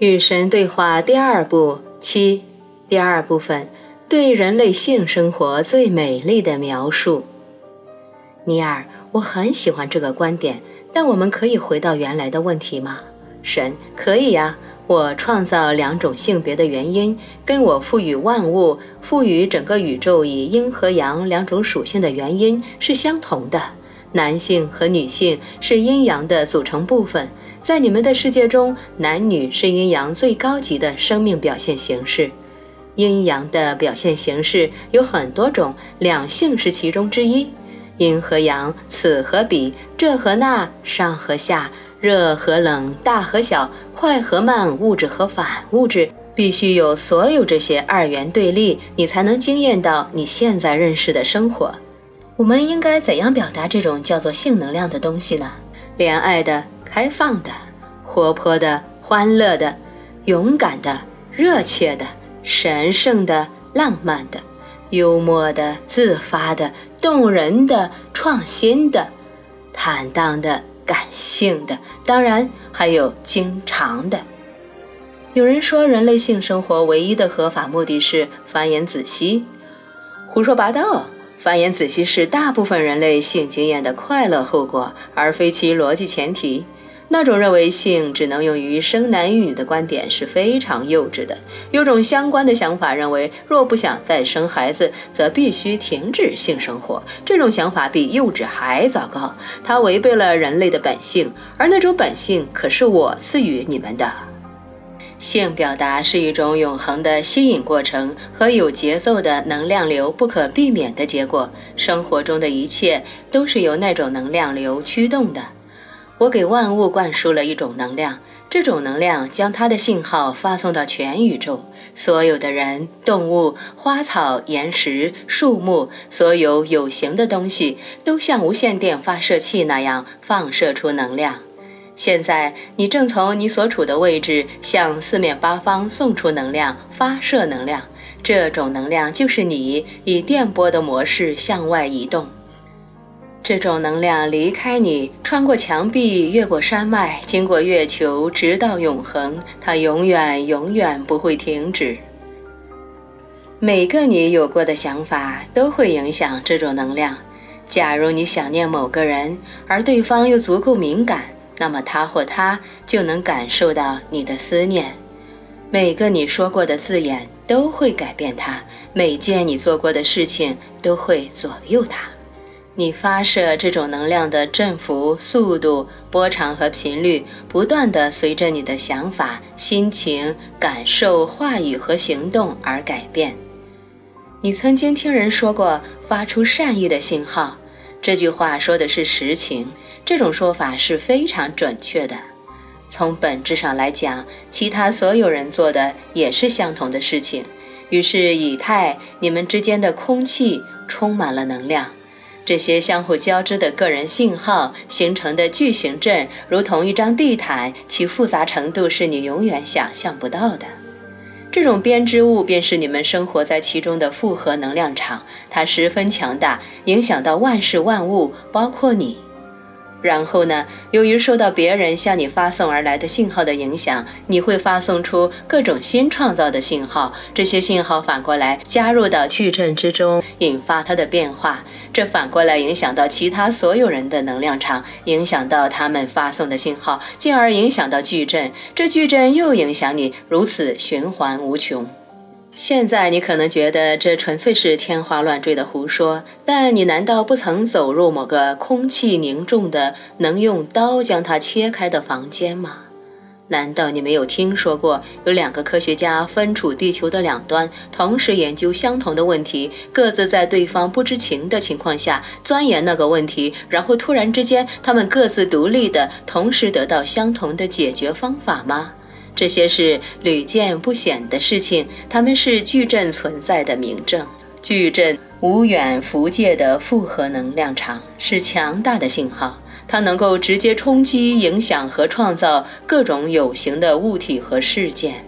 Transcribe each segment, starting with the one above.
与神对话第二部七，第二部分对人类性生活最美丽的描述。尼尔，我很喜欢这个观点，但我们可以回到原来的问题吗？神，可以呀。我创造两种性别的原因，跟我赋予万物、赋予整个宇宙以阴和阳两种属性的原因是相同的。男性和女性是阴阳的组成部分。在你们的世界中，男女是阴阳最高级的生命表现形式。阴阳的表现形式有很多种，两性是其中之一。阴和阳，此和彼，这和那，上和下，热和冷，大和小，快和慢，物质和反物质，必须有所有这些二元对立，你才能惊艳到你现在认识的生活。我们应该怎样表达这种叫做性能量的东西呢？恋爱的。开放的、活泼的、欢乐的、勇敢的、热切的、神圣的、浪漫的、幽默的、自发的、动人的、创新的、坦荡的、感性的，当然还有经常的。有人说，人类性生活唯一的合法目的是繁衍子息，胡说八道。繁衍子息是大部分人类性经验的快乐后果，而非其逻辑前提。那种认为性只能用于生男育女的观点是非常幼稚的。有种相关的想法认为，若不想再生孩子，则必须停止性生活。这种想法比幼稚还糟糕，它违背了人类的本性，而那种本性可是我赐予你们的。性表达是一种永恒的吸引过程和有节奏的能量流不可避免的结果。生活中的一切都是由那种能量流驱动的。我给万物灌输了一种能量，这种能量将它的信号发送到全宇宙。所有的人、动物、花草、岩石、树木，所有有形的东西，都像无线电发射器那样放射出能量。现在，你正从你所处的位置向四面八方送出能量，发射能量。这种能量就是你以电波的模式向外移动。这种能量离开你，穿过墙壁，越过山脉，经过月球，直到永恒。它永远、永远不会停止。每个你有过的想法都会影响这种能量。假如你想念某个人，而对方又足够敏感，那么他或她就能感受到你的思念。每个你说过的字眼都会改变他，每件你做过的事情都会左右他。你发射这种能量的振幅、速度、波长和频率，不断地随着你的想法、心情、感受、话语和行动而改变。你曾经听人说过“发出善意的信号”，这句话说的是实情。这种说法是非常准确的。从本质上来讲，其他所有人做的也是相同的事情。于是，以太，你们之间的空气充满了能量。这些相互交织的个人信号形成的巨型阵，如同一张地毯，其复杂程度是你永远想象不到的。这种编织物便是你们生活在其中的复合能量场，它十分强大，影响到万事万物，包括你。然后呢？由于受到别人向你发送而来的信号的影响，你会发送出各种新创造的信号。这些信号反过来加入到矩阵之中，引发它的变化。这反过来影响到其他所有人的能量场，影响到他们发送的信号，进而影响到矩阵。这矩阵又影响你，如此循环无穷。现在你可能觉得这纯粹是天花乱坠的胡说，但你难道不曾走入某个空气凝重的、能用刀将它切开的房间吗？难道你没有听说过有两个科学家分处地球的两端，同时研究相同的问题，各自在对方不知情的情况下钻研那个问题，然后突然之间，他们各自独立的同时得到相同的解决方法吗？这些是屡见不鲜的事情，它们是矩阵存在的明证。矩阵无远弗届的复合能量场是强大的信号，它能够直接冲击、影响和创造各种有形的物体和事件。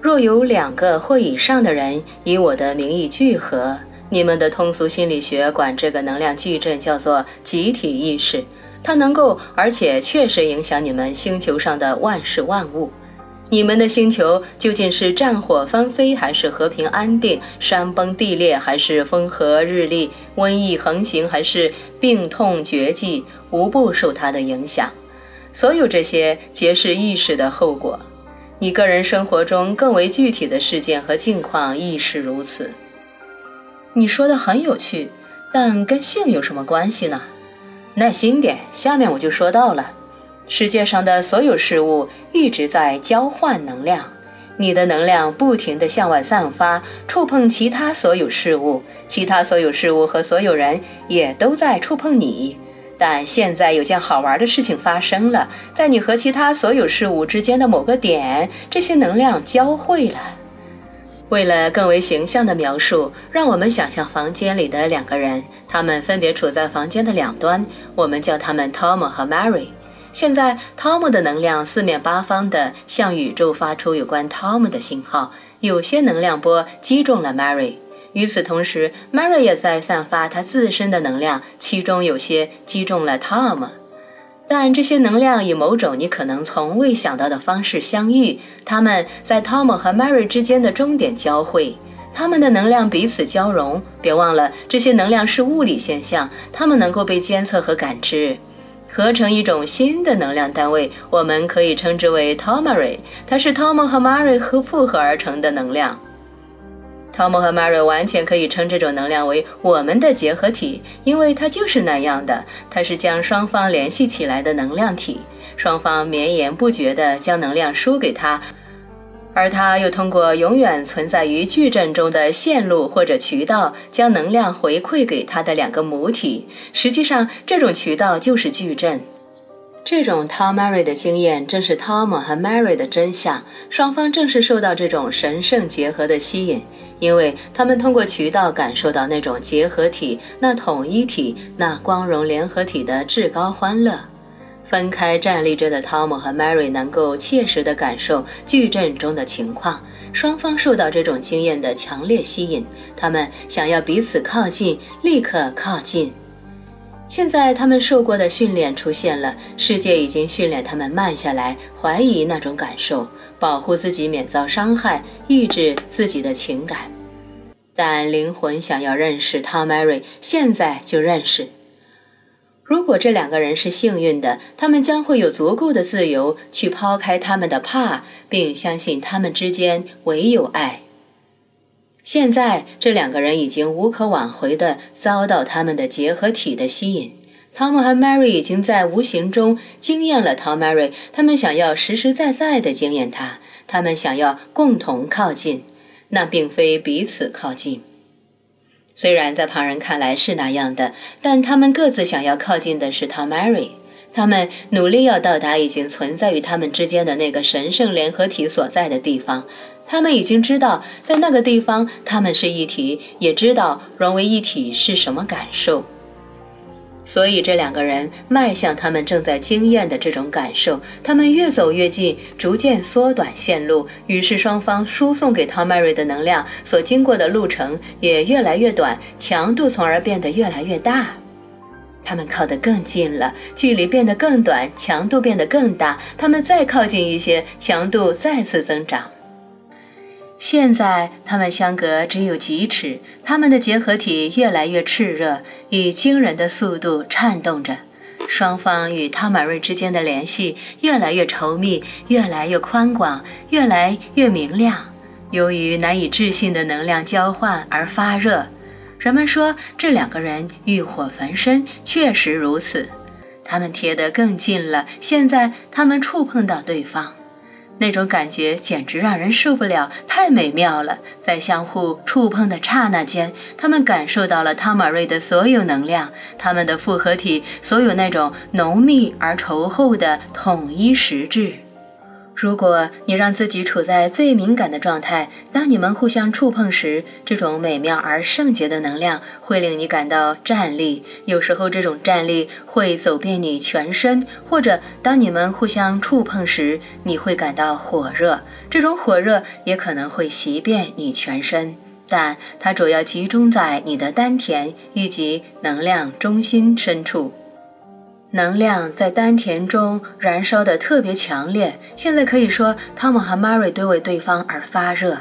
若有两个或以上的人以我的名义聚合，你们的通俗心理学管这个能量矩阵叫做集体意识，它能够而且确实影响你们星球上的万事万物。你们的星球究竟是战火纷飞，还是和平安定？山崩地裂，还是风和日丽？瘟疫横行，还是病痛绝迹？无不受它的影响。所有这些皆是意识的后果。你个人生活中更为具体的事件和境况亦是如此。你说的很有趣，但跟性有什么关系呢？耐心点，下面我就说到了。世界上的所有事物一直在交换能量，你的能量不停地向外散发，触碰其他所有事物，其他所有事物和所有人也都在触碰你。但现在有件好玩的事情发生了，在你和其他所有事物之间的某个点，这些能量交汇了。为了更为形象的描述，让我们想象房间里的两个人，他们分别处在房间的两端，我们叫他们 Tom 和 Mary。现在，Tom 的能量四面八方地向宇宙发出有关 Tom 的信号，有些能量波击中了 Mary。与此同时，Mary 也在散发她自身的能量，其中有些击中了 Tom。但这些能量以某种你可能从未想到的方式相遇，他们在 Tom 和 Mary 之间的终点交汇，他们的能量彼此交融。别忘了，这些能量是物理现象，它们能够被监测和感知。合成一种新的能量单位，我们可以称之为 Tomary，它是 Tom 和 Mary 合复合而成的能量。Tom 和 Mary 完全可以称这种能量为我们的结合体，因为它就是那样的，它是将双方联系起来的能量体，双方绵延不绝地将能量输给它。而它又通过永远存在于矩阵中的线路或者渠道，将能量回馈给它的两个母体。实际上，这种渠道就是矩阵。这种 Tom Mary 的经验正是 Tom 和 Mary 的真相。双方正是受到这种神圣结合的吸引，因为他们通过渠道感受到那种结合体、那统一体、那光荣联合体的至高欢乐。分开站立着的汤姆和 Mary 能够切实地感受矩阵中的情况，双方受到这种经验的强烈吸引，他们想要彼此靠近，立刻靠近。现在他们受过的训练出现了，世界已经训练他们慢下来，怀疑那种感受，保护自己免遭伤害，抑制自己的情感。但灵魂想要认识汤 Mary，现在就认识。如果这两个人是幸运的，他们将会有足够的自由去抛开他们的怕，并相信他们之间唯有爱。现在，这两个人已经无可挽回地遭到他们的结合体的吸引。汤姆和 Mary 已经在无形中惊艳了汤 Mary，他们想要实实在在地惊艳他，他们想要共同靠近，那并非彼此靠近。虽然在旁人看来是那样的，但他们各自想要靠近的是 Tom Mary。他们努力要到达已经存在于他们之间的那个神圣联合体所在的地方。他们已经知道，在那个地方他们是一体，也知道融为一体是什么感受。所以，这两个人迈向他们正在经验的这种感受，他们越走越近，逐渐缩短线路。于是，双方输送给 Tom Mary 的能量所经过的路程也越来越短，强度从而变得越来越大。他们靠得更近了，距离变得更短，强度变得更大。他们再靠近一些，强度再次增长。现在，他们相隔只有几尺，他们的结合体越来越炽热，以惊人的速度颤动着。双方与汤马瑞之间的联系越来越稠密，越来越宽广，越来越明亮。由于难以置信的能量交换而发热，人们说这两个人欲火焚身，确实如此。他们贴得更近了，现在他们触碰到对方。那种感觉简直让人受不了，太美妙了！在相互触碰的刹那间，他们感受到了汤玛瑞的所有能量，他们的复合体，所有那种浓密而稠厚的统一实质。如果你让自己处在最敏感的状态，当你们互相触碰时，这种美妙而圣洁的能量会令你感到站立。有时候，这种站立会走遍你全身，或者当你们互相触碰时，你会感到火热。这种火热也可能会袭遍你全身，但它主要集中在你的丹田以及能量中心深处。能量在丹田中燃烧的特别强烈。现在可以说，汤姆和 Mary 都为对方而发热。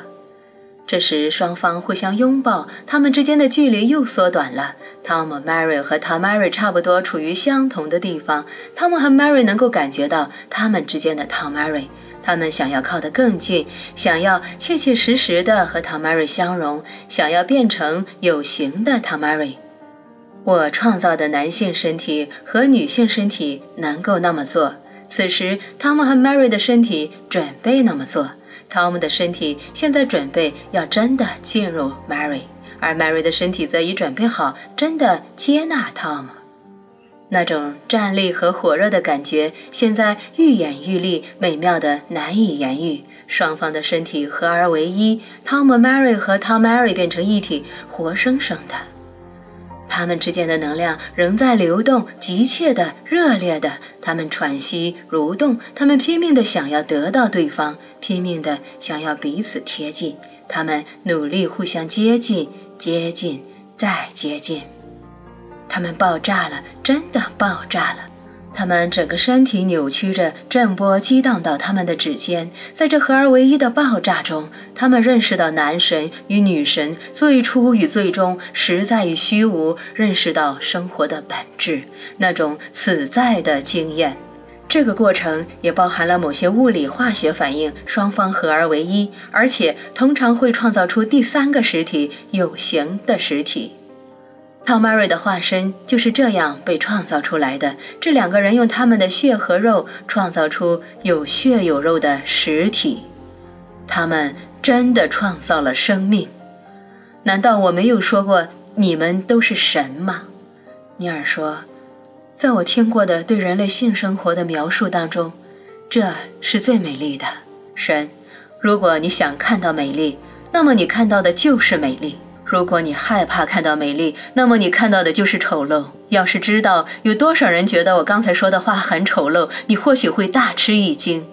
这时，双方互相拥抱，他们之间的距离又缩短了。汤姆、Mary 和 Tom、Mary 差不多处于相同的地方。汤姆和 Mary 能够感觉到他们之间的 Tom、Mary。他们想要靠得更近，想要切切实实地和 Tom、Mary 相融，想要变成有形的 Tom、Mary。我创造的男性身体和女性身体能够那么做。此时，汤姆和 Mary 的身体准备那么做。汤姆的身体现在准备要真的进入 Mary，而 Mary 的身体则已准备好真的接纳 Tom。那种站立和火热的感觉现在愈演愈烈，美妙的难以言喻。双方的身体合而为一汤姆、Mary 和汤、Mary 变成一体，活生生的。他们之间的能量仍在流动，急切的、热烈的。他们喘息、蠕动，他们拼命的想要得到对方，拼命的想要彼此贴近。他们努力互相接近，接近，再接近。他们爆炸了，真的爆炸了。他们整个身体扭曲着，震波激荡到他们的指尖。在这合而为一的爆炸中，他们认识到男神与女神最初与最终实在与虚无，认识到生活的本质，那种此在的经验。这个过程也包含了某些物理化学反应，双方合而为一，而且通常会创造出第三个实体——有形的实体。汤玛瑞的化身就是这样被创造出来的。这两个人用他们的血和肉创造出有血有肉的实体，他们真的创造了生命。难道我没有说过你们都是神吗？尼尔说，在我听过的对人类性生活的描述当中，这是最美丽的神。如果你想看到美丽，那么你看到的就是美丽。如果你害怕看到美丽，那么你看到的就是丑陋。要是知道有多少人觉得我刚才说的话很丑陋，你或许会大吃一惊。